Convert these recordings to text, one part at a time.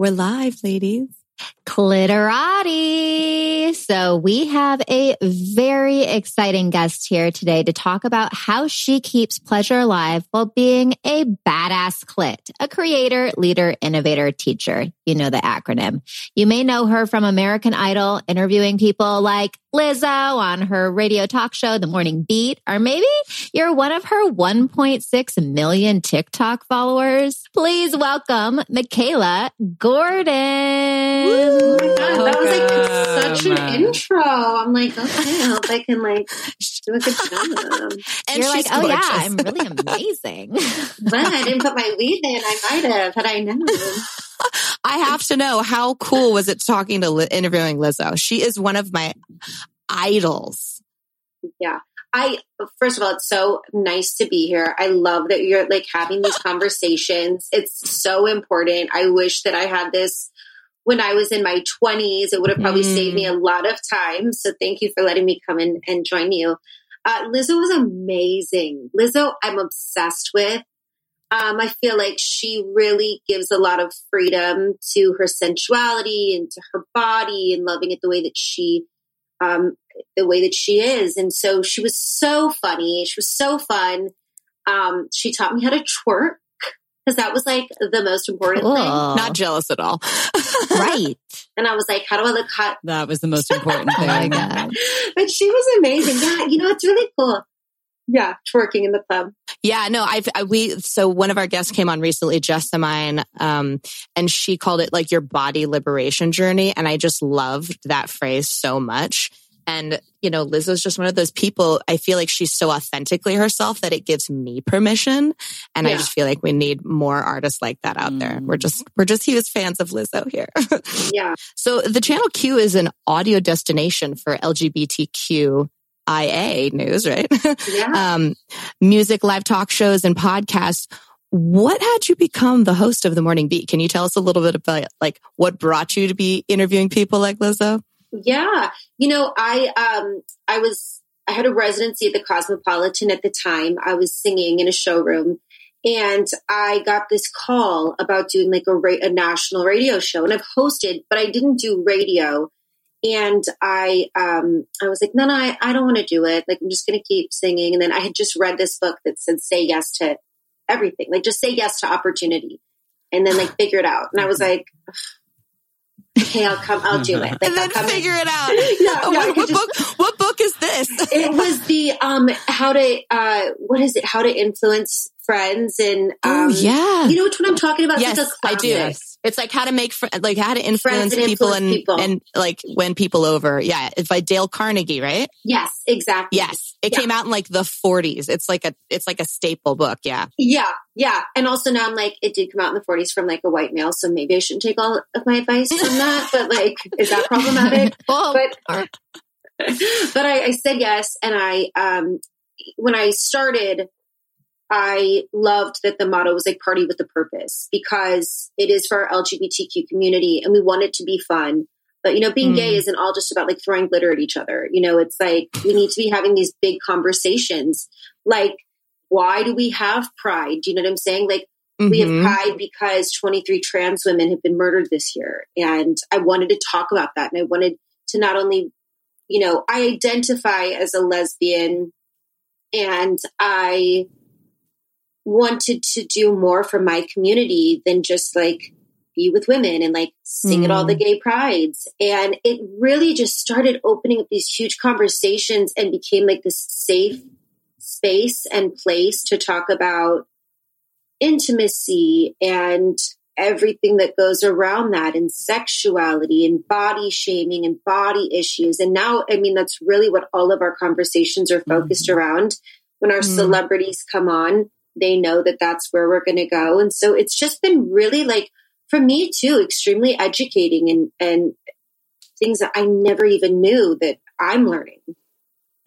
We're live, ladies. Clitorati. So we have a very exciting guest here today to talk about how she keeps pleasure alive while being a badass clit, a creator, leader, innovator, teacher. You know the acronym. You may know her from American Idol, interviewing people like Lizzo on her radio talk show, The Morning Beat, or maybe you're one of her 1.6 million TikTok followers. Please welcome Mikalah Gordon. Oh my God, that was like such an intro. I'm like, okay, I hope I can like do a good job. And You're like, oh yeah, I'm really amazing. but I didn't put my weed in. I might have, had I known. I have to know how cool was it talking to interviewing Lizzo? She is one of my idols. Yeah. I first of all, it's so nice to be here. I love that you're like having these conversations. It's so important. I wish that I had this when I was in my 20s. It would have probably mm. saved me a lot of time. So thank you for letting me come in and join you. Uh, Lizzo was amazing. Lizzo, I'm obsessed with. Um, I feel like she really gives a lot of freedom to her sensuality and to her body and loving it the way that she um, the way that she is. And so she was so funny. She was so fun. Um, she taught me how to twerk because that was like the most important cool. thing. Not jealous at all. right. And I was like, how do I look hot? That was the most important thing. but she was amazing. Yeah. You know, it's really cool. Yeah, twerking in the club. Yeah, no, I've I, we so one of our guests came on recently, Jessamine, um, and she called it like your body liberation journey, and I just loved that phrase so much and, you know, Lizzo's just one of those people. I feel like she's so authentically herself that it gives me permission. And yeah. I just feel like we need more artists like that out mm. there. We're just, we're just huge fans of Lizzo here. yeah. So the channel Q is an audio destination for LGBTQ IA news, right? Yeah. um, music, live talk shows and podcasts. What had you become the host of the Morning Beat? Can you tell us a little bit about like what brought you to be interviewing people like Lizzo? Yeah. You know, I um I was I had a residency at the Cosmopolitan at the time. I was singing in a showroom and I got this call about doing like a, ra- a national radio show and I've hosted, but I didn't do radio. And I, um, I was like, no, no, I, I don't want to do it. Like, I'm just going to keep singing. And then I had just read this book that said, say yes to everything. Like, just say yes to opportunity and then like figure it out. And I was like, okay, I'll come, I'll do it. Like, and then figure in. it out. yeah, what, what book? What book is this? it was the um how to uh what is it? How to influence friends and oh, um, oh yeah, you know which one I'm talking about? Yes, like I do. Yes. It's like how to make fr- like how to influence, and people and people. and like win people over. Yeah, it's by Dale Carnegie, right? Yes, exactly. Yes, it yeah. came out in like the 40s. It's like a it's like a staple book. Yeah, yeah, yeah. And also now I'm like, it did come out in the 40s from like a white male, so maybe I shouldn't take all of my advice from that. but like, is that problematic? well, but but I, I said yes, and I um when I started I loved that the motto was like party with a purpose because it is for our LGBTQ community and we want it to be fun. But you know, being mm. gay isn't all just about like throwing glitter at each other. You know, it's like we need to be having these big conversations. Like, why do we have pride? Do you know what I'm saying? Like, mm-hmm. we have mm-hmm. pride because 23 trans women have been murdered this year. And I wanted to talk about that. And I wanted to not only, you know, I identify as a lesbian and I wanted to do more for my community than just like be with women and like sing mm. at all the mm. gay prides. And it really just started opening up these huge conversations and became like this safe space and place to talk about intimacy and everything that goes around that and sexuality and body shaming and body issues. And now, I mean, that's really what all of our conversations are focused mm. around. When our mm. celebrities come on, they know that that's where we're going to go. And so it's just been really like, for me too, extremely educating and, and things that I never even knew that I'm learning.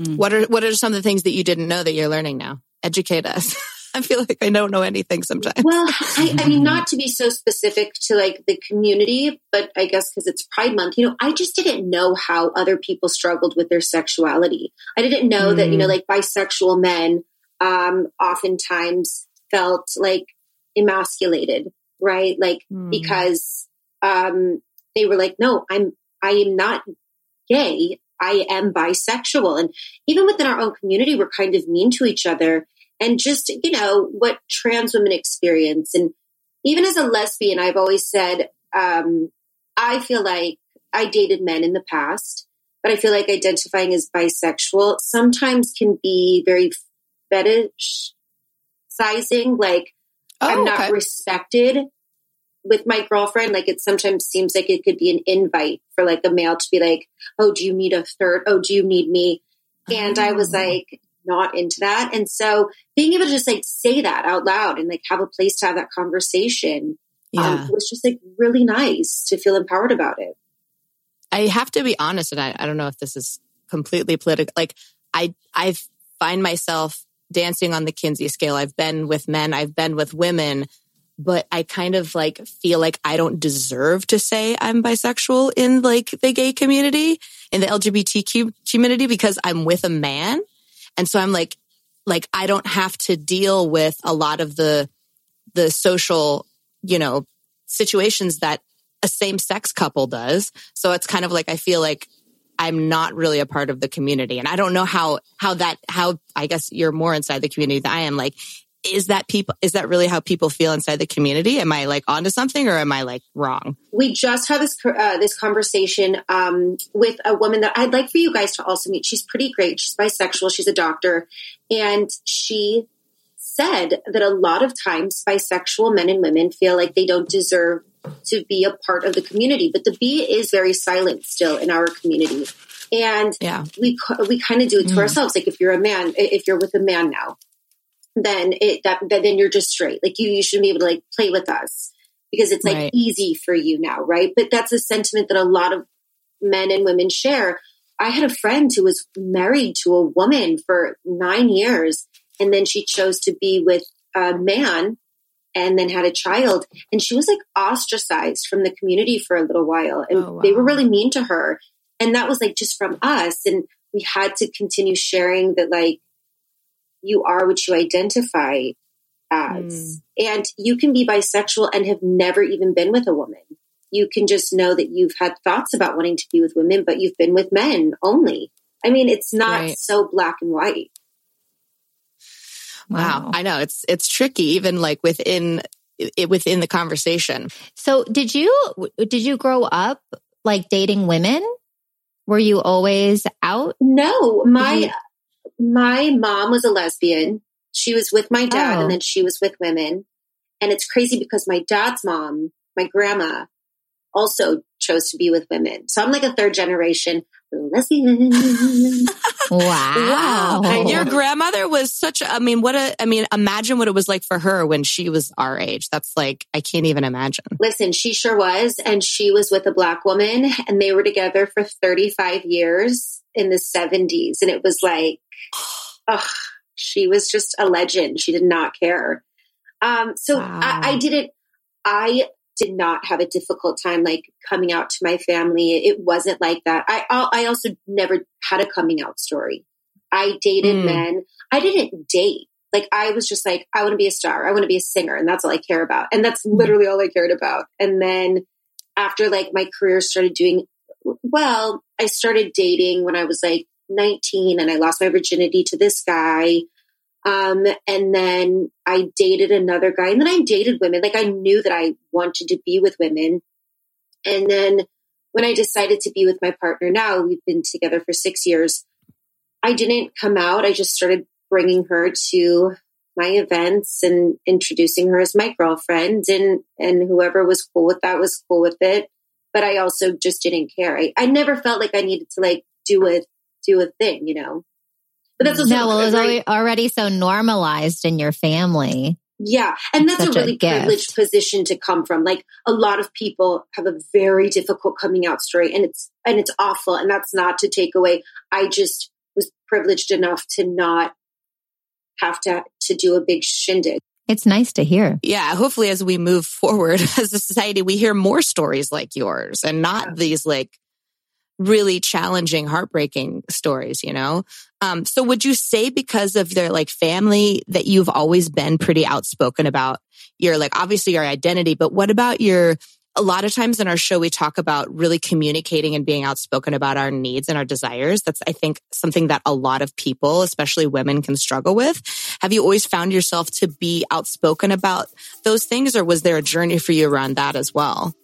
Mm. What are, what are some of the things that you didn't know that you're learning now? Educate us. I feel like I don't know anything sometimes. Well, I, I, mean, not to be so specific to like the community, but I guess because it's Pride Month, you know, I just didn't know how other people struggled with their sexuality. I didn't know mm. that, you know, mm. like bisexual men um, oftentimes felt like emasculated, right? Like mm. because um, they were like, no, I'm, I am not gay. I am bisexual. And even within our own community, we're kind of mean to each other and just, you know, what trans women experience. And even as a lesbian, I've always said, um, I feel like I dated men in the past, but I feel like identifying as bisexual sometimes can be very fetish sizing. Like oh, I'm not okay. respected with my girlfriend. Like it sometimes seems like it could be an invite for like a male to be like, Oh, do you need a third? Oh, do you need me? And oh. I was oh. like, not into that. And so being able to just like say that out loud and like have a place to have that conversation um, yeah. um, was just like really nice to feel empowered about it. I have to be honest, and I, I don't know if this is completely political. Like I, I find myself dancing on the Kinsey scale. I've been with men, I've been with women, but I kind of like feel like I don't deserve to say I'm bisexual in like the gay community, in the LGBTQ community because I'm with a man. And so I'm like, like I don't have to deal with a lot of the, the social, you know, situations that a same sex couple does. So it's kind of like, I feel like I'm not really a part of the community. And I don't know how, how that, how I guess you're more inside the community than I am. Like, is that people, is that really how people feel inside the community? Am I like onto something or am I like wrong? We just had this, uh, this conversation, um, with a woman that I'd like for you guys to also meet. She's pretty great. She's bisexual. She's a doctor and she said that a lot of times bisexual men and women feel like they don't deserve to be a part of the community, but the B is very silent still in our community. And yeah. we we kind of do it to mm. ourselves. Like if you're a man, if you're with a man now, then it that then you're just straight. Like you, you shouldn't be able to like play with us because it's like right. easy for you now, right? But that's a sentiment that a lot of men and women share. I had a friend who was married to a woman for nine years, and then she chose to be with a man and then had a child. And she was like ostracized from the community for a little while. And oh, wow. they were really mean to her. And that was like just from us. And we had to continue sharing that, like, you are what you identify as. Mm. And you can be bisexual and have never even been with a woman. You can just know that you've had thoughts about wanting to be with women, but you've been with men only. I mean, it's not right. so black and white. Wow. I know it's it's tricky even like within it, within the conversation. So, did you did you grow up like dating women? Were you always out? No, my you... my mom was a lesbian. She was with my dad, oh. and then she was with women. And it's crazy because my dad's mom, my grandma, also chose to be with women. So I'm like a third generation lesbian. wow. And your grandmother was such a, I mean, what a, I mean, imagine what it was like for her when she was our age. That's like, I can't even imagine. Listen, she sure was. And she was with a black woman and they were together for 35 years in the 70s. And it was like, oh, she was just a legend. She did not care. Um, so wow. I, I didn't, I did not have a difficult time like coming out to my family. It wasn't like that. I I also never had a coming out story. I dated mm. men. I didn't date. Like I was just like I want to be a star. I want to be a singer and that's all I care about. And that's mm. literally all I cared about. And then after like my career started doing well, I started dating when I was like 19 and I lost my virginity to this guy. Um, and then I dated another guy and then I dated women. Like I knew that I wanted to be with women. And then when I decided to be with my partner now, we've been together for six years. I didn't come out. I just started bringing her to my events and introducing her as my girlfriend and, and whoever was cool with that was cool with it. But I also just didn't care. I, I never felt like I needed to like do a, do a thing, you know? But that's no, well, it right? already so normalized in your family. Yeah. And that's a really a privileged position to come from. Like a lot of people have a very difficult coming out story and it's, and it's awful. And that's not to take away. I just was privileged enough to not have to, to do a big shindig. It's nice to hear. Yeah. Hopefully as we move forward as a society, we hear more stories like yours and not yeah. these like really challenging, heartbreaking stories, you know? Um, so would you say because of their like family that you've always been pretty outspoken about your like obviously your identity, but what about your a lot of times in our show, we talk about really communicating and being outspoken about our needs and our desires. That's, I think, something that a lot of people, especially women, can struggle with. Have you always found yourself to be outspoken about those things, or was there a journey for you around that as well?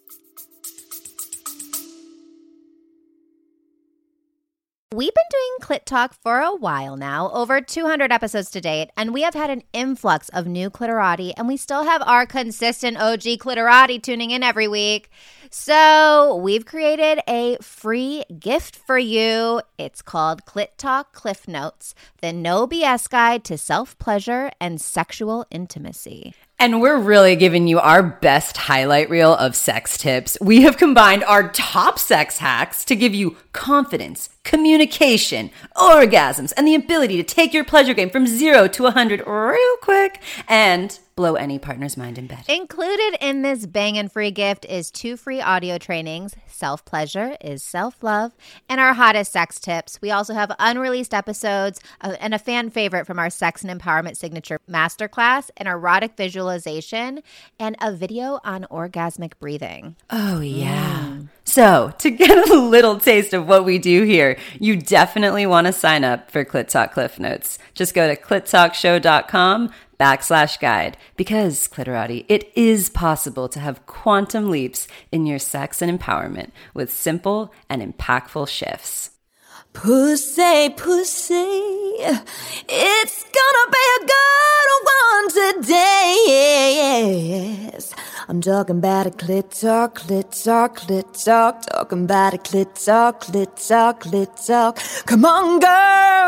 We've been doing Clit Talk for a while now, over 200 episodes to date, and we have had an influx of new clitorati, and we still have our consistent OG clitorati tuning in every week. So we've created a free gift for you. It's called Clit Talk Cliff Notes, the no BS guide to self pleasure and sexual intimacy. And we're really giving you our best highlight reel of sex tips. We have combined our top sex hacks to give you confidence, communication, orgasms, and the ability to take your pleasure game from zero to 100 real quick and blow any partner's mind in bed. Included in this bang and free gift is two free audio trainings Self Pleasure is Self Love, and our hottest sex tips. We also have unreleased episodes uh, and a fan favorite from our Sex and Empowerment Signature Masterclass, an erotic visualization, and a video on orgasmic breathing. Oh, yeah. Mm. So, to get a little taste of what we do here, you definitely want to sign up for Clit Talk Cliff Notes. Just go to clittalkshow.com backslash guide because, Clitorati, it is possible to have quantum leaps in your sex and empowerment with simple and impactful shifts. Pussy, pussy, it's gonna be a good one today. Yes. I'm talking about a clit talk, clit talk, clit talk, talking about a clit talk, clit talk, clit talk. Come on, girls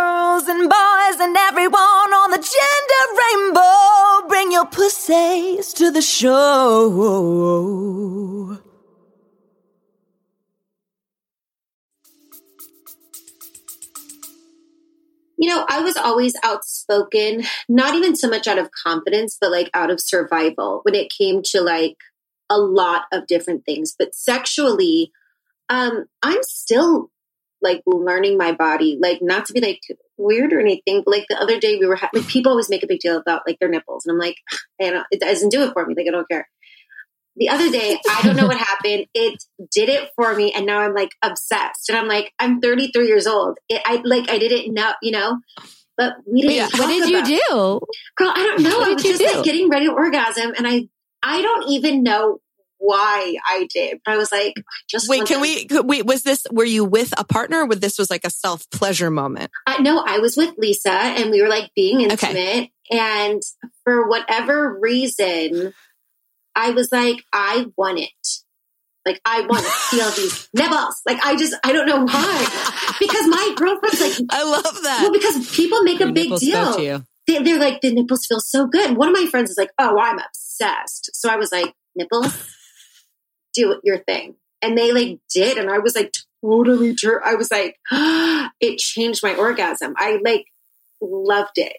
pussies to the show. you know, I was always outspoken, not even so much out of confidence, but like out of survival when it came to like a lot of different things. But sexually, um, I'm still like learning my body, like not to be like weird or anything. But like the other day, we were ha- like people always make a big deal about like their nipples, and I'm like, and it doesn't do it for me. Like I don't care the other day, I don't know what happened. It did it for me, and now I'm like obsessed. And I'm like, I'm 33 years old. It, I like, I didn't know, you know. But we didn't. Yeah. What did you do, girl? I don't know. I was just do? like getting ready to orgasm, and I, I don't even know why I did. But I was like, just wait. Can we? Wait, was this? Were you with a partner? or this was like a self pleasure moment? Uh, no, I was with Lisa, and we were like being intimate. Okay. And for whatever reason, I was like, I want it. Like I want to feel these nipples. Like I just, I don't know why. Because my girlfriend's like, I love that. Well, because people make Your a big deal. They, they're like, the nipples feel so good. One of my friends is like, oh, I'm obsessed. So I was like, nipples, do your thing. And they like did. And I was like, totally, ter- I was like, it changed my orgasm. I like loved it.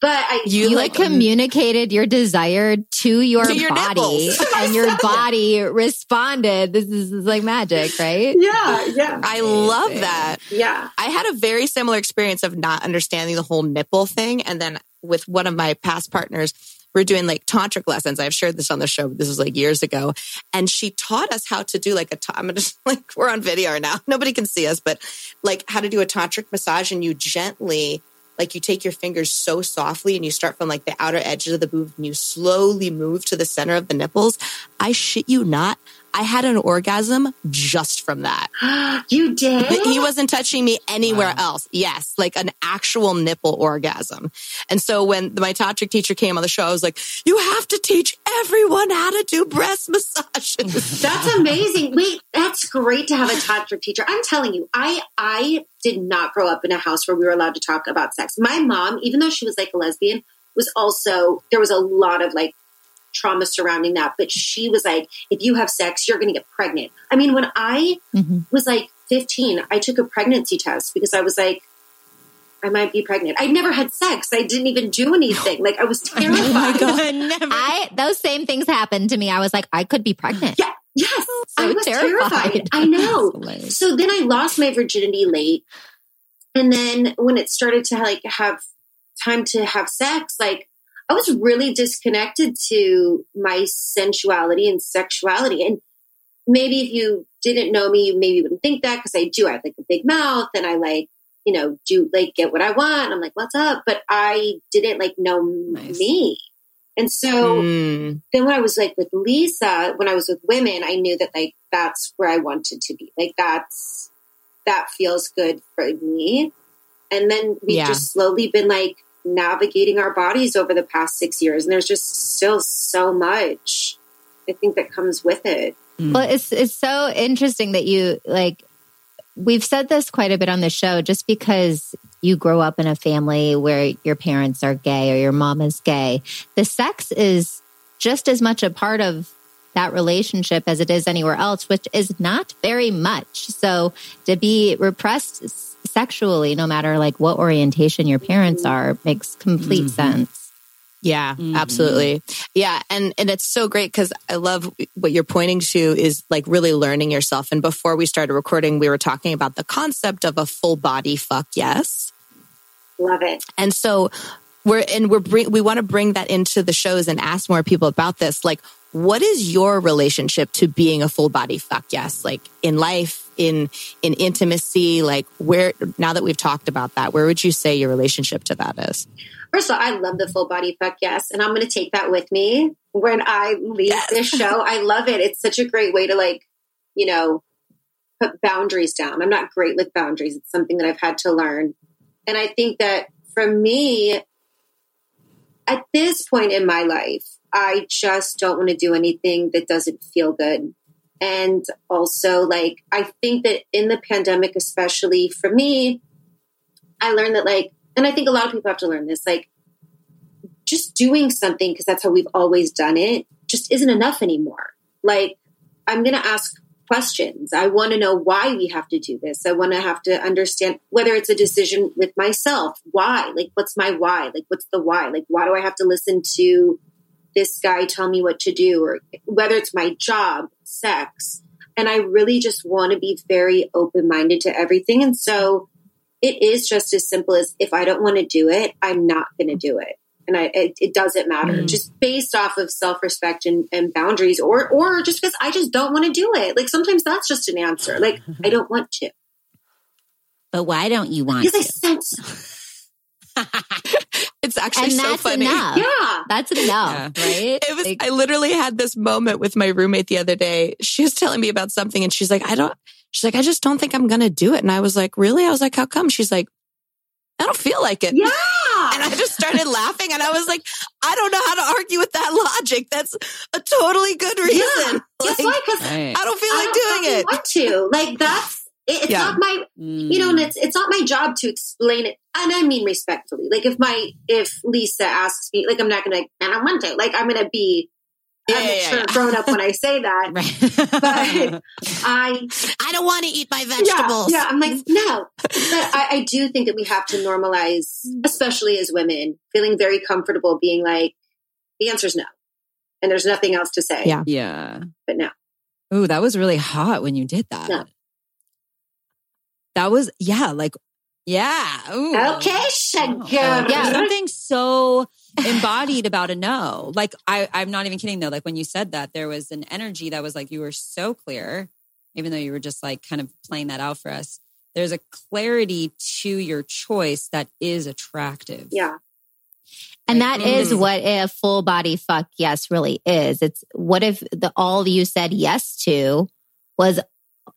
But I, you, you like communicated your desire to your, to your body and your body responded. This is, this is, like magic, right? Yeah. Yeah. I love that. Yeah. I had a very similar experience of not understanding the whole nipple thing. And then with one of my past partners, we are doing like tantric lessons. I've shared this on the show. This was like years ago. And she taught us how to do like a, I'm just like, we're on video now. Nobody can see us, but like how to do a tantric massage and you gently like you take your fingers so softly and you start from like the outer edges of the boob and you slowly move to the center of the nipples. I shit you not. I had an orgasm just from that. you did? He wasn't touching me anywhere wow. else. Yes, like an actual nipple orgasm. And so when my tantric teacher came on the show, I was like, you have to teach everyone how to do breast massages. that's amazing. Wait, that's great to have a tantric teacher. I'm telling you, I I did not grow up in a house where we were allowed to talk about sex. My mom, even though she was like a lesbian, was also there was a lot of like trauma surrounding that. But she was like, if you have sex, you're going to get pregnant. I mean, when I mm-hmm. was like 15, I took a pregnancy test because I was like, I might be pregnant. I never had sex. I didn't even do anything. Like I was terrified. oh my god! Never. I those same things happened to me. I was like, I could be pregnant. Yeah. Yes. So I was terrified. terrified. I know. So then I lost my virginity late. And then when it started to like have time to have sex, like I was really disconnected to my sensuality and sexuality. And maybe if you didn't know me, you maybe wouldn't think that because I do. I have like a big mouth and I like, you know, do like get what I want. I'm like, what's up? But I didn't like know Nice. me. And so Mm. then when I was like with Lisa, when I was with women, I knew that like that's where I wanted to be. Like that's that feels good for me. And then we've Yeah. just slowly been like navigating our bodies over the past six years. And there's just still so much I think that comes with it. Mm. Well, it's it's so interesting that you like we've said this quite a bit on the show just because you grow up in a family where your parents are gay or your mom is gay. The sex is just as much a part of that relationship as it is anywhere else, which is not very much. So to be repressed s- sexually, no matter like what orientation your parents are, makes complete sense. Yeah, Mhm. absolutely. Yeah, and and it's so great because I love what you're pointing to is like really learning yourself. And before we started recording, we were talking about the concept of a full body fuck yes. Love it. And so we're and we're bring, we want to bring that into the shows and ask more people about this. Like, what is your relationship to being a full body fuck yes? Like in life, in in intimacy, like where now that we've talked about that, where would you say your relationship to that is? First of all, I love the full body fuck yes. And I'm going to take that with me when I leave this show. I love it. It's such a great way to like, you know, put boundaries down. I'm not great with boundaries. It's something that I've had to learn. And I think that for me, at this point in my life, I just don't want to do anything that doesn't feel good. And also, like, I think that in the pandemic, especially for me, I learned that, like, and I think a lot of people have to learn this, like, just doing something because that's how we've always done it just isn't enough anymore. Like, I'm going to ask questions. I want to know why we have to do this. I want to have to understand whether it's a decision with myself. Why? Like, what's my why? Like, what's the why? Like, why do I have to listen to this guy tell me what to do? Or whether it's my job, sex. And I really just want to be very open minded to everything. And so it is just as simple as if I don't want to do it, I'm not going to do it. And I, it, it doesn't matter, Mm. just based off of self respect and, and boundaries, or or just because I just don't want to do it. Like sometimes that's just an answer. Like I don't want to But why don't you want because I to? sense. It's actually And so that's funny. enough. Yeah, That's enough, right? It was. Like- I literally had this moment with my roommate the other day. She was telling me about something, and she's like, "I don't." She's like, "I just don't think I'm gonna do it." And I was like, "Really?" I was like, "How come?" She's like, "I don't feel like it." yeah. And I just started laughing, and I was like, "I don't know how to argue with that logic. That's a totally good reason. Yeah. Guess Like, why? Because Right. I don't feel I like don't doing it." want to. Like that's it, it's Yeah. not my you know, and mm. it's it's not my job to explain it, and I mean respectfully. Like if my if Lisa asks me, like I'm not gonna, and I don't want to. Like I'm gonna be Yeah, I'm yeah, mature yeah. grown up when I say that. Right. I I don't want to eat my vegetables. yeah, I'm like no, but I, I do think that we have to normalize, mm. especially as women, feeling very comfortable being like the answer is no, and there's nothing else to say. Yeah. yeah. but no, Ooh, that was really hot when you did that. Yeah. That was, yeah, like, yeah. Ooh. okay, sugar. Yeah. something so embodied about a no. Like I, I'm not even kidding though. Like when you said that, there was an energy that was like you were so clear, even though you were just like kind of playing that out for us. There's a clarity to your choice that is attractive. yeah, And that is Mm. what a full body fuck yes really is. It's what if the all you said yes to was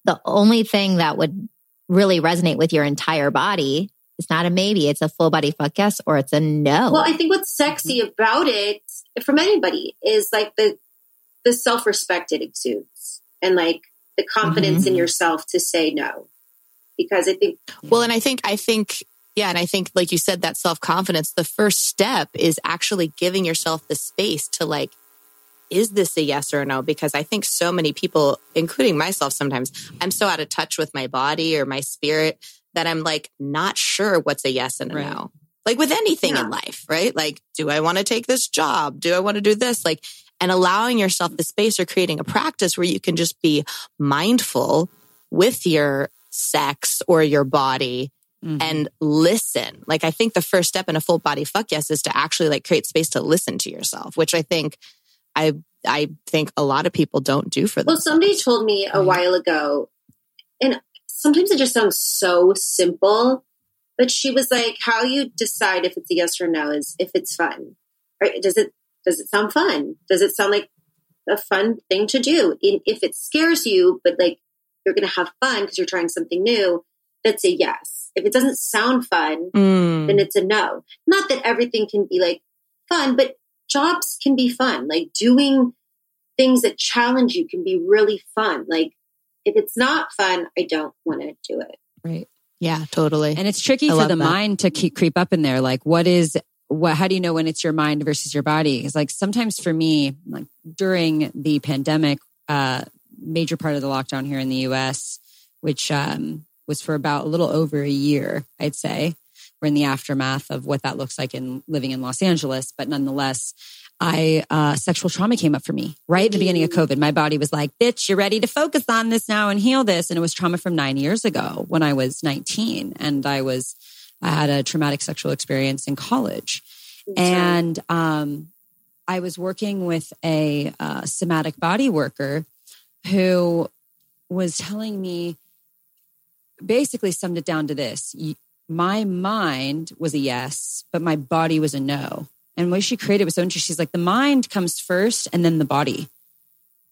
the only thing that would really resonate with your entire body. It's not a maybe, it's a full body fuck yes or it's a no. Well, I think what's sexy about it from anybody is like the the self respect it exudes and like the confidence in Mhm. yourself to say no. Because I think Well, and I think, I think, yeah, and I think, like you said, that self confidence, the first step is actually giving yourself the space to like, is this a yes or a no? Because I think so many people, including myself sometimes, I'm so out of touch with my body or my spirit that I'm like not sure what's a yes and a Right. no. Like with anything Yeah. in life, right? Like, do I want to take this job? Do I want to do this? Like, and allowing yourself the space or creating a practice where you can just be mindful with your sex or your body Mhm. and listen. Like I think the first step in a full body fuck yes is to actually like create space to listen to yourself, which I think I I think a lot of people don't do for them. Well, somebody told me a while ago, and sometimes it just sounds so simple, but she was like, "How you decide if it's a yes or no is if it's fun. Right? Does it does it sound fun? Does it sound like a fun thing to do? In, if it scares you, but like you're going to have fun because you're trying something new, that's a yes. If it doesn't sound fun, Mm. then it's a no. Not that everything can be like fun, but jobs can be fun. Like doing things that challenge you can be really fun. Like if it's not fun, I don't want to do it. Right. Yeah, totally. And it's tricky I for the that. mind to keep creep up in there. Like, what is what? How do you know when it's your mind versus your body? Because like sometimes for me, like during the pandemic, uh, major part of the lockdown here in the U.S., which um, was for about a little over a year, I'd say. We're in the aftermath of what that looks like in living in Los Angeles, but nonetheless, I uh, sexual trauma came up for me right at the beginning of COVID. My body was like, "Bitch, you're ready to focus on this now and heal this." And it was trauma from nine years ago when I was 19, and I was I had a traumatic sexual experience in college, and um, I was working with a uh, somatic body worker who was telling me basically summed it down to this: my mind was a yes, but my body was a no. And what she created was so interesting. She's like, the mind comes first and then the body.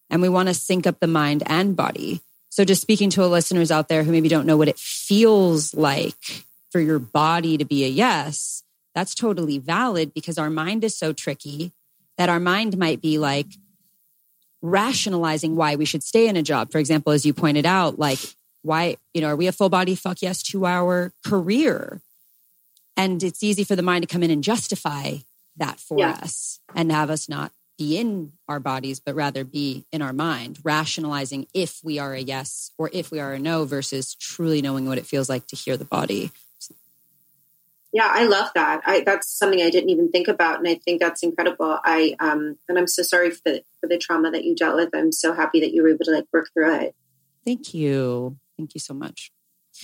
And we want to sync up the mind and body. So, just speaking to listeners out there who maybe don't know what it feels like for your body to be a yes, that's totally valid because our mind is so tricky that our mind might be like rationalizing why we should stay in a job. For example, as you pointed out, like, why, you know, are we a full body fuck yes to our career? And it's easy for the mind to come in and justify that for Yeah. us and have us not be in our bodies, but rather be in our mind, rationalizing if we are a yes or if we are a no versus truly knowing what it feels like to hear the body. Yeah, I love that. I, that's something I didn't even think about, and I think that's incredible. I um, and I'm so sorry for the for the trauma that you dealt with. I'm so happy that you were able to like work through it. Thank you. Thank you so much.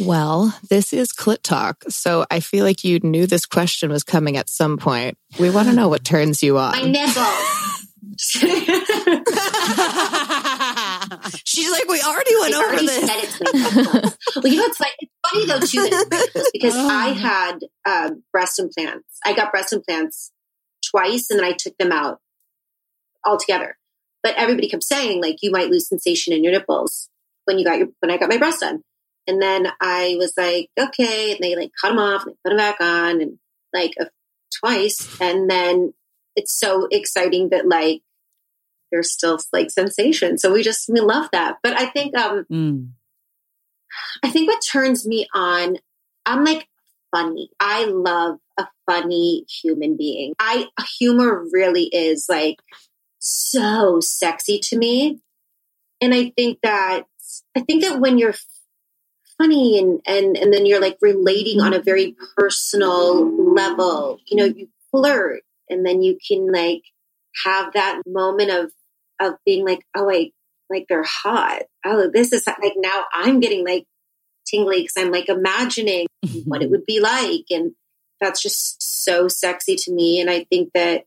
Well, this is Clit Talk. So I feel like you knew this question was coming at some point. We want to know what turns you on. My on. nipples. She's like, we already went I over already this. said it's my nipples. well, you know, it's like it's funny though too that it's my nipples because Oh. I had um, breast implants. I got breast implants twice, and then I took them out altogether. But everybody kept saying like you might lose sensation in your nipples when you got your when I got my breast done. And then I was like, okay, and they like cut them off and they put them back on, and like a, twice, and then it's so exciting that like there's still like sensation. So we just we love that. But I think um Mm. I think what turns me on, I'm like funny. I love a funny human being. I humor really is like so sexy to me. And I think that I think that when you're funny and and and then you're like relating on a very personal level, you know, you flirt and then you can like have that moment of of being like, oh wait, like they're hot. Oh, this is like now I'm getting like tingly because I'm like imagining mm-hmm. what it would be like. And that's just so sexy to me. And I think that,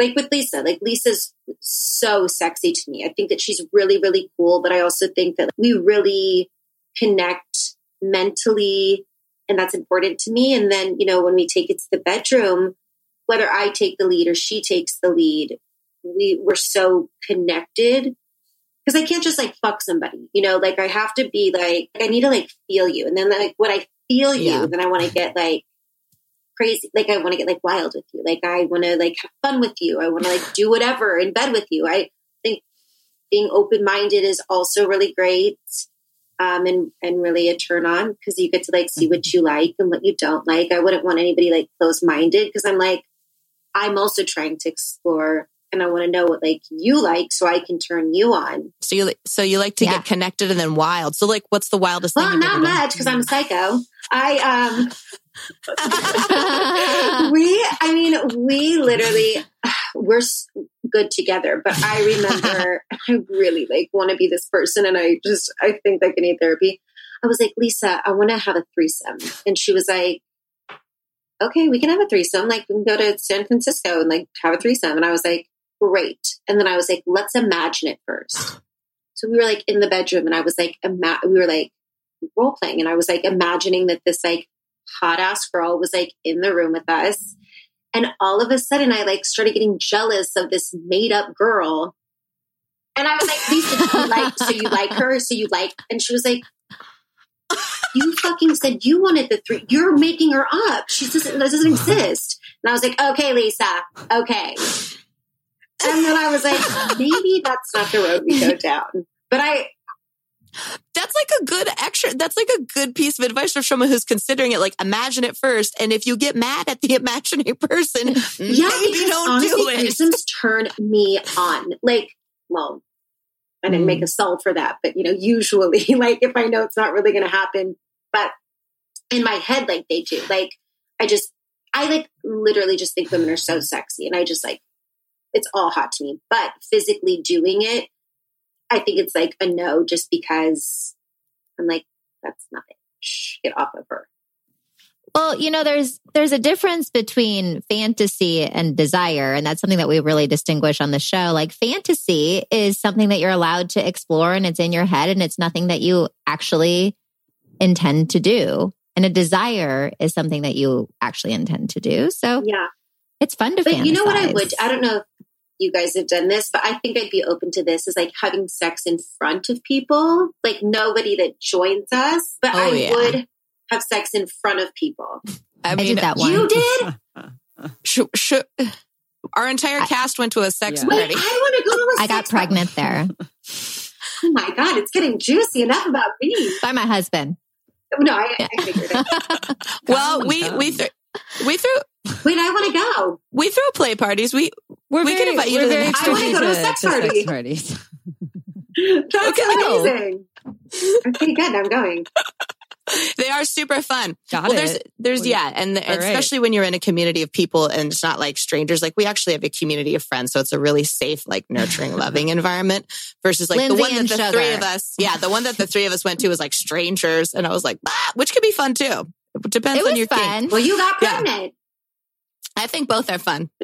like with Lisa, like Lisa's so sexy to me. I think that she's really, really cool. But I also think that we really connect mentally, and that's important to me. And then, you know, when we take it to the bedroom, whether I take the lead or she takes the lead, we we're so connected because I can't just like fuck somebody, you know, like I have to be like, I need to like feel you. And then like when I feel you, Yeah. then I want to get like crazy. Like I want to get like wild with you. Like I want to like have fun with you. I want to like do whatever in bed with you. I think being open minded is also really great. Um, and, and really a turn on because you get to like see what you like and what you don't like. I wouldn't want anybody like close minded because I'm like, I'm also trying to explore and I want to know what like you like so I can turn you on. So you, so you like to Yeah. get connected and then wild. So like, what's the wildest thing? Well, not ever done? much because I'm a psycho. I um we I mean we literally we're good together, but I remember I really like want to be this person and I just I think like I need therapy. I was like, Lisa, I want to have a threesome. And she was like, Okay, we can have a threesome. Like we can go to San Francisco and like have a threesome. And I was like, great. And then I was like, let's imagine it first. So we were like in the bedroom and I was like, ima- we were like role playing and I was like imagining that this like hot ass girl was like in the room with us. And all of a sudden I like started getting jealous of this made up girl. And I was like, Lisa, you like, so you like her? So you like, and she was like, you fucking said you wanted the three. You're making her up. She doesn't, doesn't exist. And I was like, okay, Lisa, okay. And then I was like, maybe that's not the road we go down. But I, That's like a good extra. That's like a good piece of advice for someone who's considering it. Like, imagine it first, and if you get mad at the imagining person, yeah, maybe because don't honestly, do it. threesomes turn me on. Like, well, I didn't Mm. make a solve for that, but you know, usually, like if I know it's not really going to happen, but in my head, like they do. Like, I just, I like literally just think women are so sexy, and I just like, it's all hot to me. But physically doing it, I think it's like a no, just because I'm like, that's nothing. Shh, get off of her. Well, you know, there's there's a difference between fantasy and desire, and that's something that we really distinguish on the show. Like fantasy is something that you're allowed to explore and it's in your head and it's nothing that you actually intend to do. And a desire is something that you actually intend to do. So Yeah. it's fun to But you know what I would? I don't know if you guys have done this, but I think I'd be open to this is like having sex in front of people, like nobody that joins us, but Oh, I yeah. would have sex in front of people. I I did that one. You did? sh- sh- our entire cast went to a sex Yeah. Wait, party. I want to go to a I got sex party. pregnant there Oh my God, it's getting juicy enough about me. by my husband. No, I, I figured it. well, Come, we come. we threw we threw Wait, I want to go. we throw play parties. We We're We can invite you we're to the next one. I wanna go to a sex to party. parties. That's Okay, go. amazing. Okay, good. I'm going. they are super fun. Got well, it. there's there's Well, yeah, and all right. especially when you're in a community of people and it's not like strangers. Like we actually have a community of friends, so it's a really safe, like nurturing, loving environment. Versus like Lindsay the one that the Sugar. three of us, yeah, the one that the three of us went to was like strangers, and I was like, ah, which could be fun too. It depends It on was your kink. fun. Well, you got Yeah. pregnant. I think both are fun.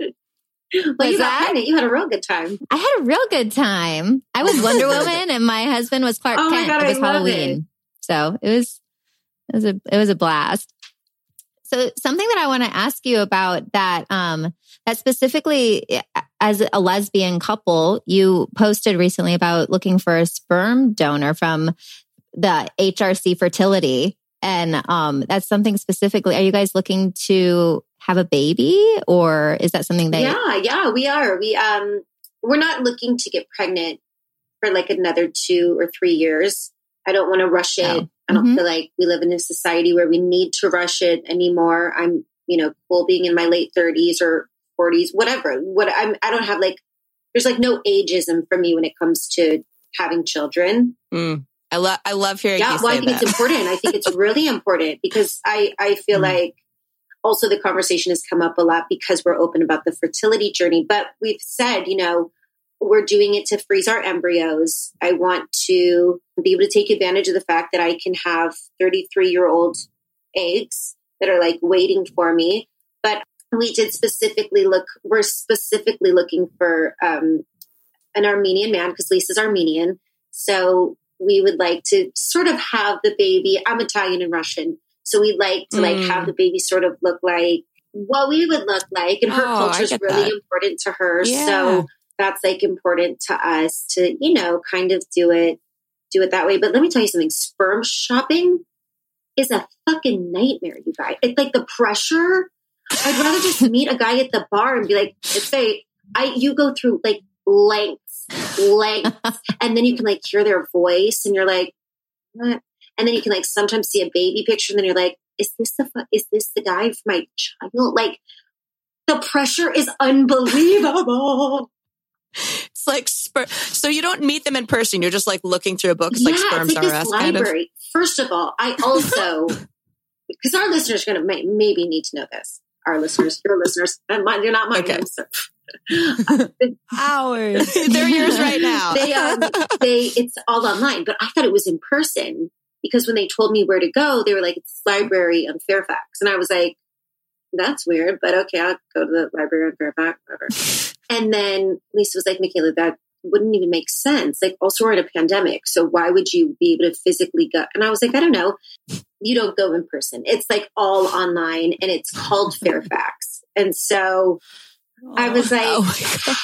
Well, Was you got pregnant. You had a real good time. I had a real good time. I was Wonder Woman and my husband was Clark Oh Kent. God, it was I love Halloween. So it was it was a it was a blast. So something that I want to ask you about that um that specifically as a lesbian couple, you posted recently about looking for a sperm donor from the HRC fertility. And um that's something specifically. Are you guys looking to have a baby or is that something that yeah, yeah, we are. We um we're not looking to get pregnant for like another two or three years. I don't want to rush it. Oh. I don't Mhm. feel like we live in a society where we need to rush it anymore. I'm, you know, cool being in my late thirties or forties, whatever. What I'm I don't have like there's like no ageism for me when it comes to having children. Mm. I love I love hearing yeah well i think that. it's important. I think it's really important because i i feel Mm. like also the conversation has come up a lot because we're open about the fertility journey. But we've said you know we're doing it to freeze our embryos. I want to be able to take advantage of the fact that i can have 33 year old eggs that are like waiting for me. But we did specifically look we're specifically looking for um, an armenian man because lisa's armenian. So we would like to sort of have the baby. I'm Italian and Russian, so we'd like to like Mm. have the baby sort of look like what we would look like, and her Oh, culture is really that. important to her. Yeah. So that's like important to us to you know kind of do it do it that way. But let me tell you something: sperm shopping is a fucking nightmare, you guys. It's like the pressure. I'd rather just meet a guy at the bar and be like, say, I you go through like lengths, lengths, and then you can like hear their voice, and you're like, what? And then you can like sometimes see a baby picture, and then you're like, is this the is this the guy for my child? Like the pressure is unbelievable. It's like sper- so you don't meet them in person. You're just like looking through a book. It's like yeah, sperms it's like are us kind of. library. First of all, I also because our listeners are going to may, maybe need to know this. Our listeners, your listeners, and mine, you're not mine. Okay. Hours. They're yours right now. they um they it's all online but i thought it was in person because when they told me where to go they were like it's library on fairfax and i was like that's weird, but okay, I'll go to the library on Fairfax, whatever. And then Lisa was like, Mikalah, that wouldn't even make sense. Like, also, we're in a pandemic. So why would you be able to physically go? And I was like, I don't know. You don't go in person. It's like all online and it's called Fairfax. And so I was like, Oh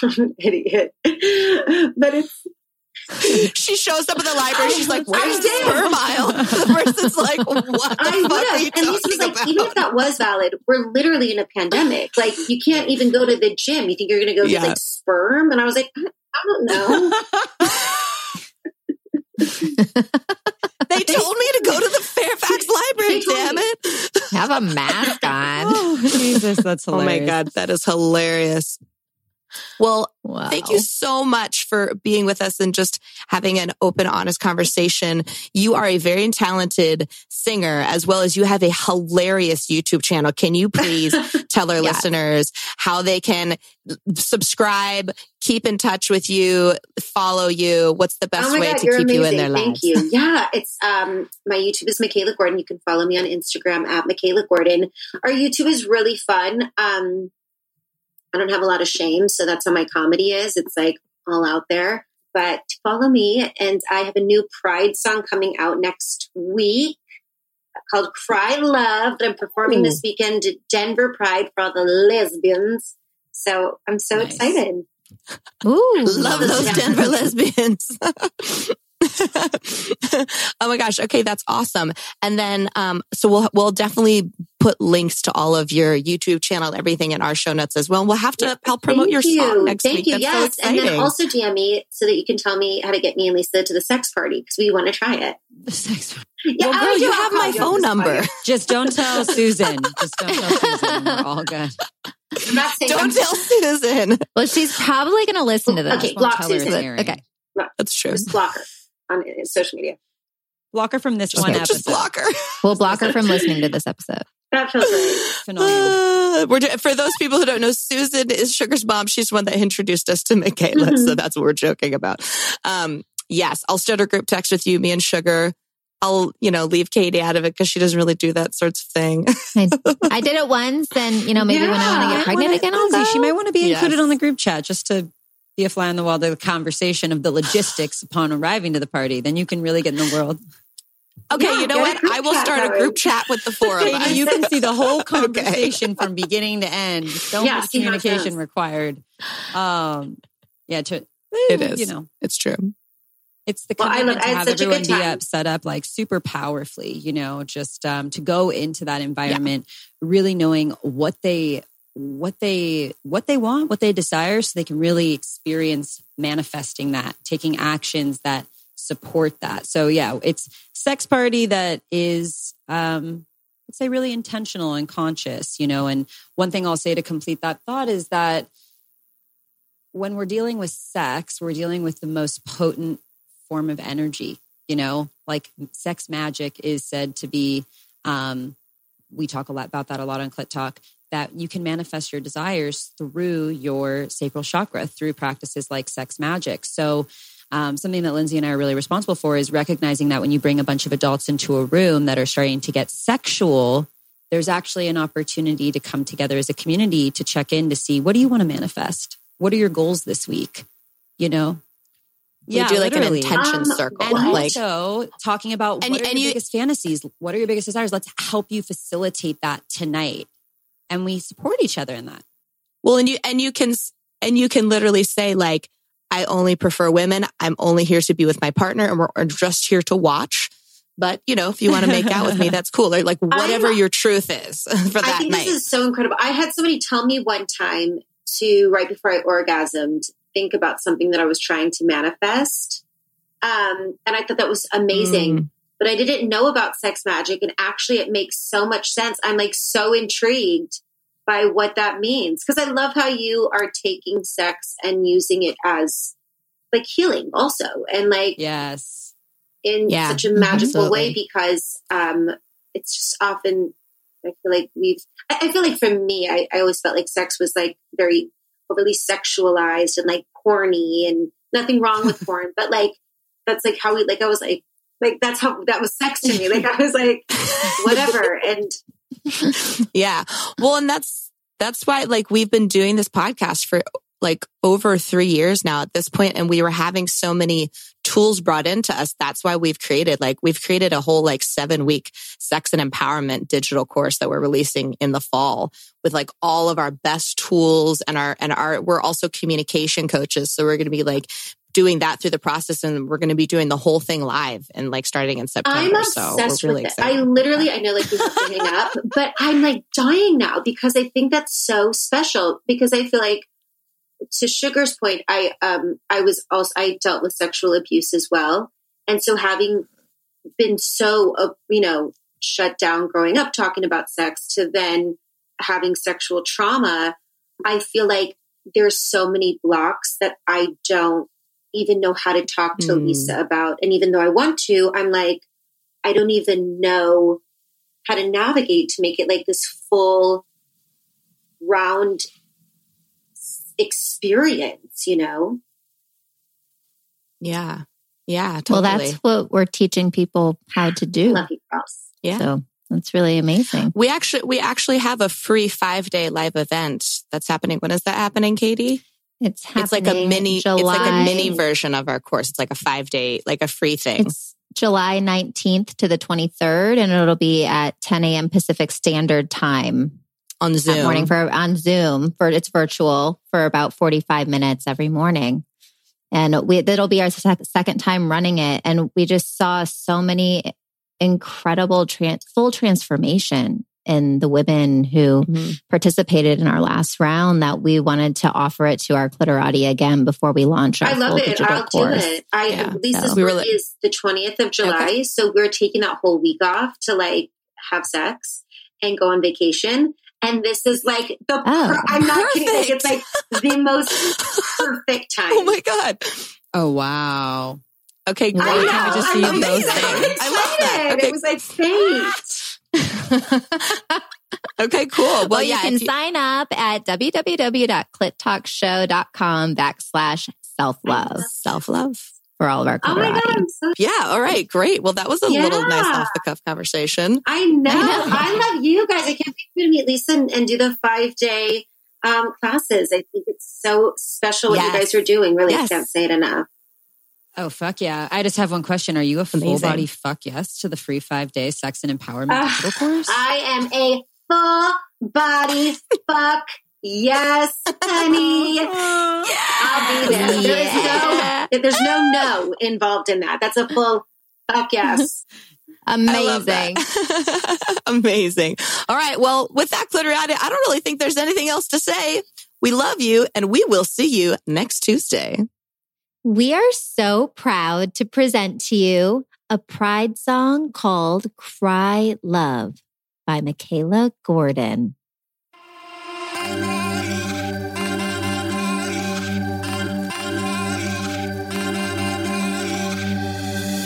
I'm an idiot. but it's, she shows up at the library. She's like, "Where's the sperm aisle?" The person's like, "What I fuck are you would have. And this was like, about?" even if that was valid, we're literally in a pandemic. Like, you can't even go to the gym. You think you're going to go Yeah. get like sperm? And I was like, I don't know. They told me to go to the Fairfax library. They Damn it! Have a mask on. Oh, Jesus, that's hilarious. Oh my god, that is hilarious. Well, Wow. Thank you so much for being with us and just having an open, honest conversation. You are a very talented singer as well as you have a hilarious YouTube channel. Can you please tell our Yes. listeners how they can subscribe, keep in touch with you, follow you? What's the best oh way God, to keep amazing. you in their lives? Thank you. Yeah, it's um my YouTube is Mikalah Gordon. You can follow me on Instagram at Mikalah Gordon. Our YouTube is really fun. Um I don't have a lot of shame, so that's how my comedy is. It's like all out there. But follow me and I have a new Pride song coming out next week called Cry Love that I'm performing Ooh. this weekend at Denver Pride for all the lesbians. So I'm so Nice. excited. Ooh. Love those Denver lesbians. oh my gosh. Okay. That's awesome. And then, um, so we'll, we'll definitely put links to all of your YouTube channel, everything in our show notes as well. And we'll have to Yeah, help promote your you. song next Thank week. you. That's yes. so and then also DM me so that you can tell me how to get me and Lisa to the sex party because we want to try it. The sex- party. Yeah, well, girl, you have my phone number. party. Just don't tell Susan. Just don't tell Susan. We're all good. I'm not saying Don't tell Susan. Well, she's probably going to listen to this. Okay, block tell her it's Susan. Okay. That's true. Just block her on social media. Block her from this Just, one just episode. block her. We'll block her from listening to this episode. That feels right. Phenomenal. Uh, we're for those people who don't know, Susan is Sugar's mom. She's the one that introduced us to Mikalah, Mhm. so that's what we're joking about. Um, yes, I'll start a group text with you, me and Sugar. I'll, you know, leave Katie out of it because she doesn't really do that sorts of thing. I, I did it once, and you know, maybe when I want to get pregnant again, I'll Lindsay, go. she might want to be Yes. included on the group chat just to be a fly on the wall to the conversation of the logistics upon arriving to the party. Then you can really get in the world. Okay, Yeah, you know what? I will start a group chat with the four of us. You can see the whole conversation from beginning to end. So Yeah, much see how it communication required. Um, yeah, to It is. You know, It's true. it's the Well, I commitment love- I to had have a everyone good be time. up, set up like super powerfully. You know, just um, to go into that environment, really knowing what they what they what they want, what they desire, so they can really experience manifesting that, taking actions that support that. So yeah, it's sex party that is um I'd say really intentional and conscious, you know. And one thing I'll say to complete that thought is that when we're dealing with sex, we're dealing with the most potent form of energy, you know, like sex magic is said to be, um, we talk a lot about that a lot on Clit Talk, that you can manifest your desires through your sacral chakra, through practices like sex magic. So, um, something that Lindsay and I are really responsible for is recognizing that when you bring a bunch of adults into a room that are starting to get sexual, there's actually an opportunity to come together as a community to check in to see what do you want to manifest? What are your goals this week? You know? We do like literally. an intention Um, circle. And like also talking about And- what are and your you- biggest fantasies? What are your biggest desires? Let's help you facilitate that tonight. And we support each other in that. Well, and you and you can and you can literally say like, I only prefer women. I'm only here to be with my partner, and we're we're just here to watch. But you know, if you want to make out with me, that's cool. Or like whatever I'm- your truth is for I that think night. this is so incredible. I had somebody tell me one time to right before I orgasmed, think about something that I was trying to manifest. Um, and I thought that was amazing. Mm. But I didn't know about sex magic, and actually, it makes so much sense. I'm like so intrigued by what that means because I love how you are taking sex and using it as like healing, also, and like Yes. in Yeah, such a magical way because um, it's just often I feel like we've I, I feel like for me I, I always felt like sex was like very overly sexualized and like corny and nothing wrong with porn but like that's like how we like I was like like that's how that was sex to me like I was like whatever and yeah. Well, and that's that's why like we've been doing this podcast for like over three years now at this point, and we were having so many tools brought into us. That's why we've created like we've created a whole like seven week sex and empowerment digital course that we're releasing in the fall with like all of our best tools and our and our we're also communication coaches. So we're going to be like doing that through the process and we're going to be doing the whole thing live and like starting in September. I'm obsessed so really with it. I literally, I know like have to up, but I'm like dying now because I think that's so special because I feel like to Sugar's point, I, um, I was also, I dealt with sexual abuse as well. And so having been so, uh, you know, shut down growing up talking about sex to then having sexual trauma, I feel like there's so many blocks that I don't even know how to talk to mm. Lisa about. And even though I want to, I'm like, I don't even know how to navigate to make it like this full round experience, you know? Yeah. Yeah. Totally. Well, that's what we're teaching people how to do. Love you, girls. Yeah. So that's really amazing. We actually we actually have a free five day live event that's happening. When is that happening, Katie? It's it's like a mini July. it's like a mini version of our course. It's like a five day, like a free thing. It's July 19th to the 23rd, and it'll be at 10 a.m. Pacific Standard Time on Zoom. morning for on Zoom for it's virtual for about 45 minutes every morning. And we that'll be our sec- second time running it. And we just saw so many incredible trans, full transformation in the women who mm-hmm. participated in our last round that we wanted to offer it to our clitorati again before we launch our I love it. I'll course. do it. I yeah, Lisa's so. birthday is the 20th of July. Okay. So we're taking that whole week off to like have sex and go on vacation. And this is like the, oh, per- I'm not perfect. kidding. Like, it's like the most perfect time. Oh my God. Oh, wow. Okay, great. I, know, I just see both things. I love that. Okay. It was like fate. okay, cool. Well, well yeah, you can you- sign up at www.clittalkshow.com backslash self love. Self love for all of our oh my God, so- Yeah. All right. Great. Well, that was a yeah. little nice off the cuff conversation. I know. I, know. I love you guys. I can't wait to meet Lisa and, and do the five day um, classes. I think it's so special what yes. you guys are doing. Really yes. can't say it enough. Oh, fuck yeah. I just have one question. Are you a full body fuck yes to the free five day sex and empowerment uh, course? I am a full body fuck yes, honey. I'll be there. Yeah. There is no, there's no no involved in that. That's a full fuck yes. Amazing. Amazing. All right. Well, with that, Clitoriati, I don't really think there's anything else to say. We love you and we will see you next Tuesday. We are so proud to present to you a pride song called Cry Love by Mikalah Gordon.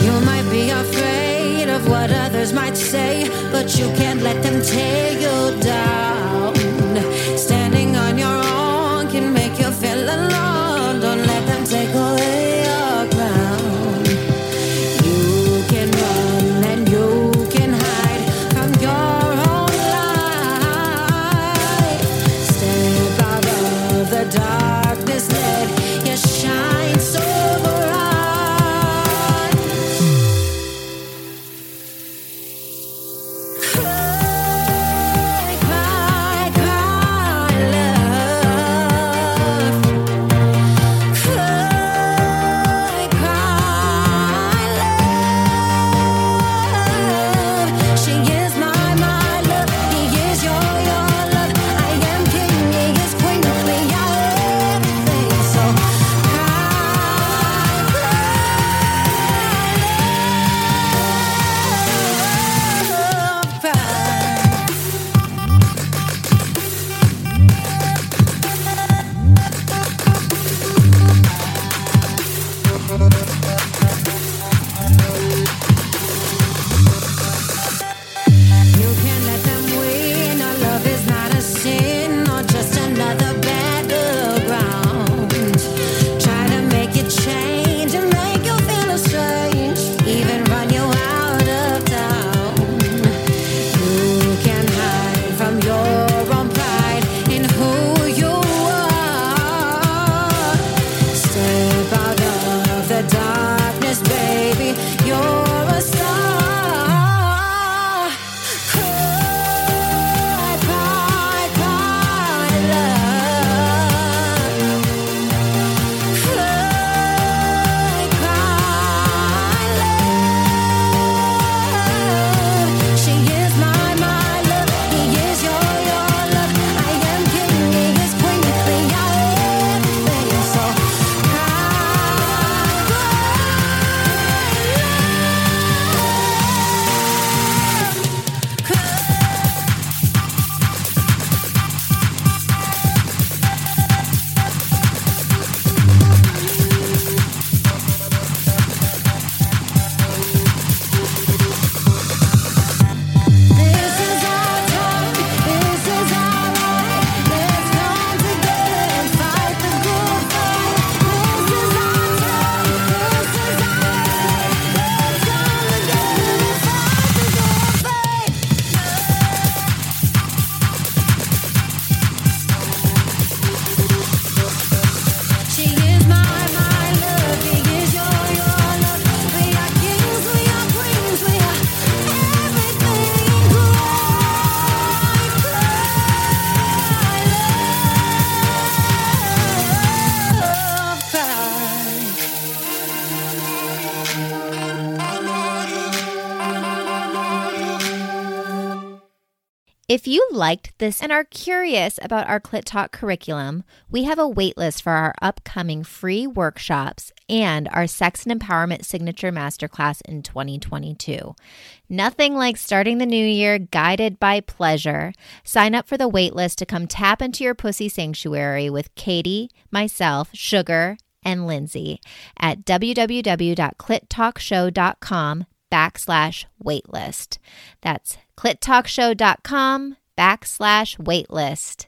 You might be afraid of what others might say, but you can't let them tear you down. If you liked this and are curious about our Clit Talk curriculum, we have a waitlist for our upcoming free workshops and our Sex and Empowerment Signature Masterclass in 2022. Nothing like starting the new year guided by pleasure. Sign up for the waitlist to come tap into your pussy sanctuary with Katie, myself, Sugar, and Lindsay at www.clittalkshow.com backslash waitlist. That's clittalkshow.com backslash waitlist.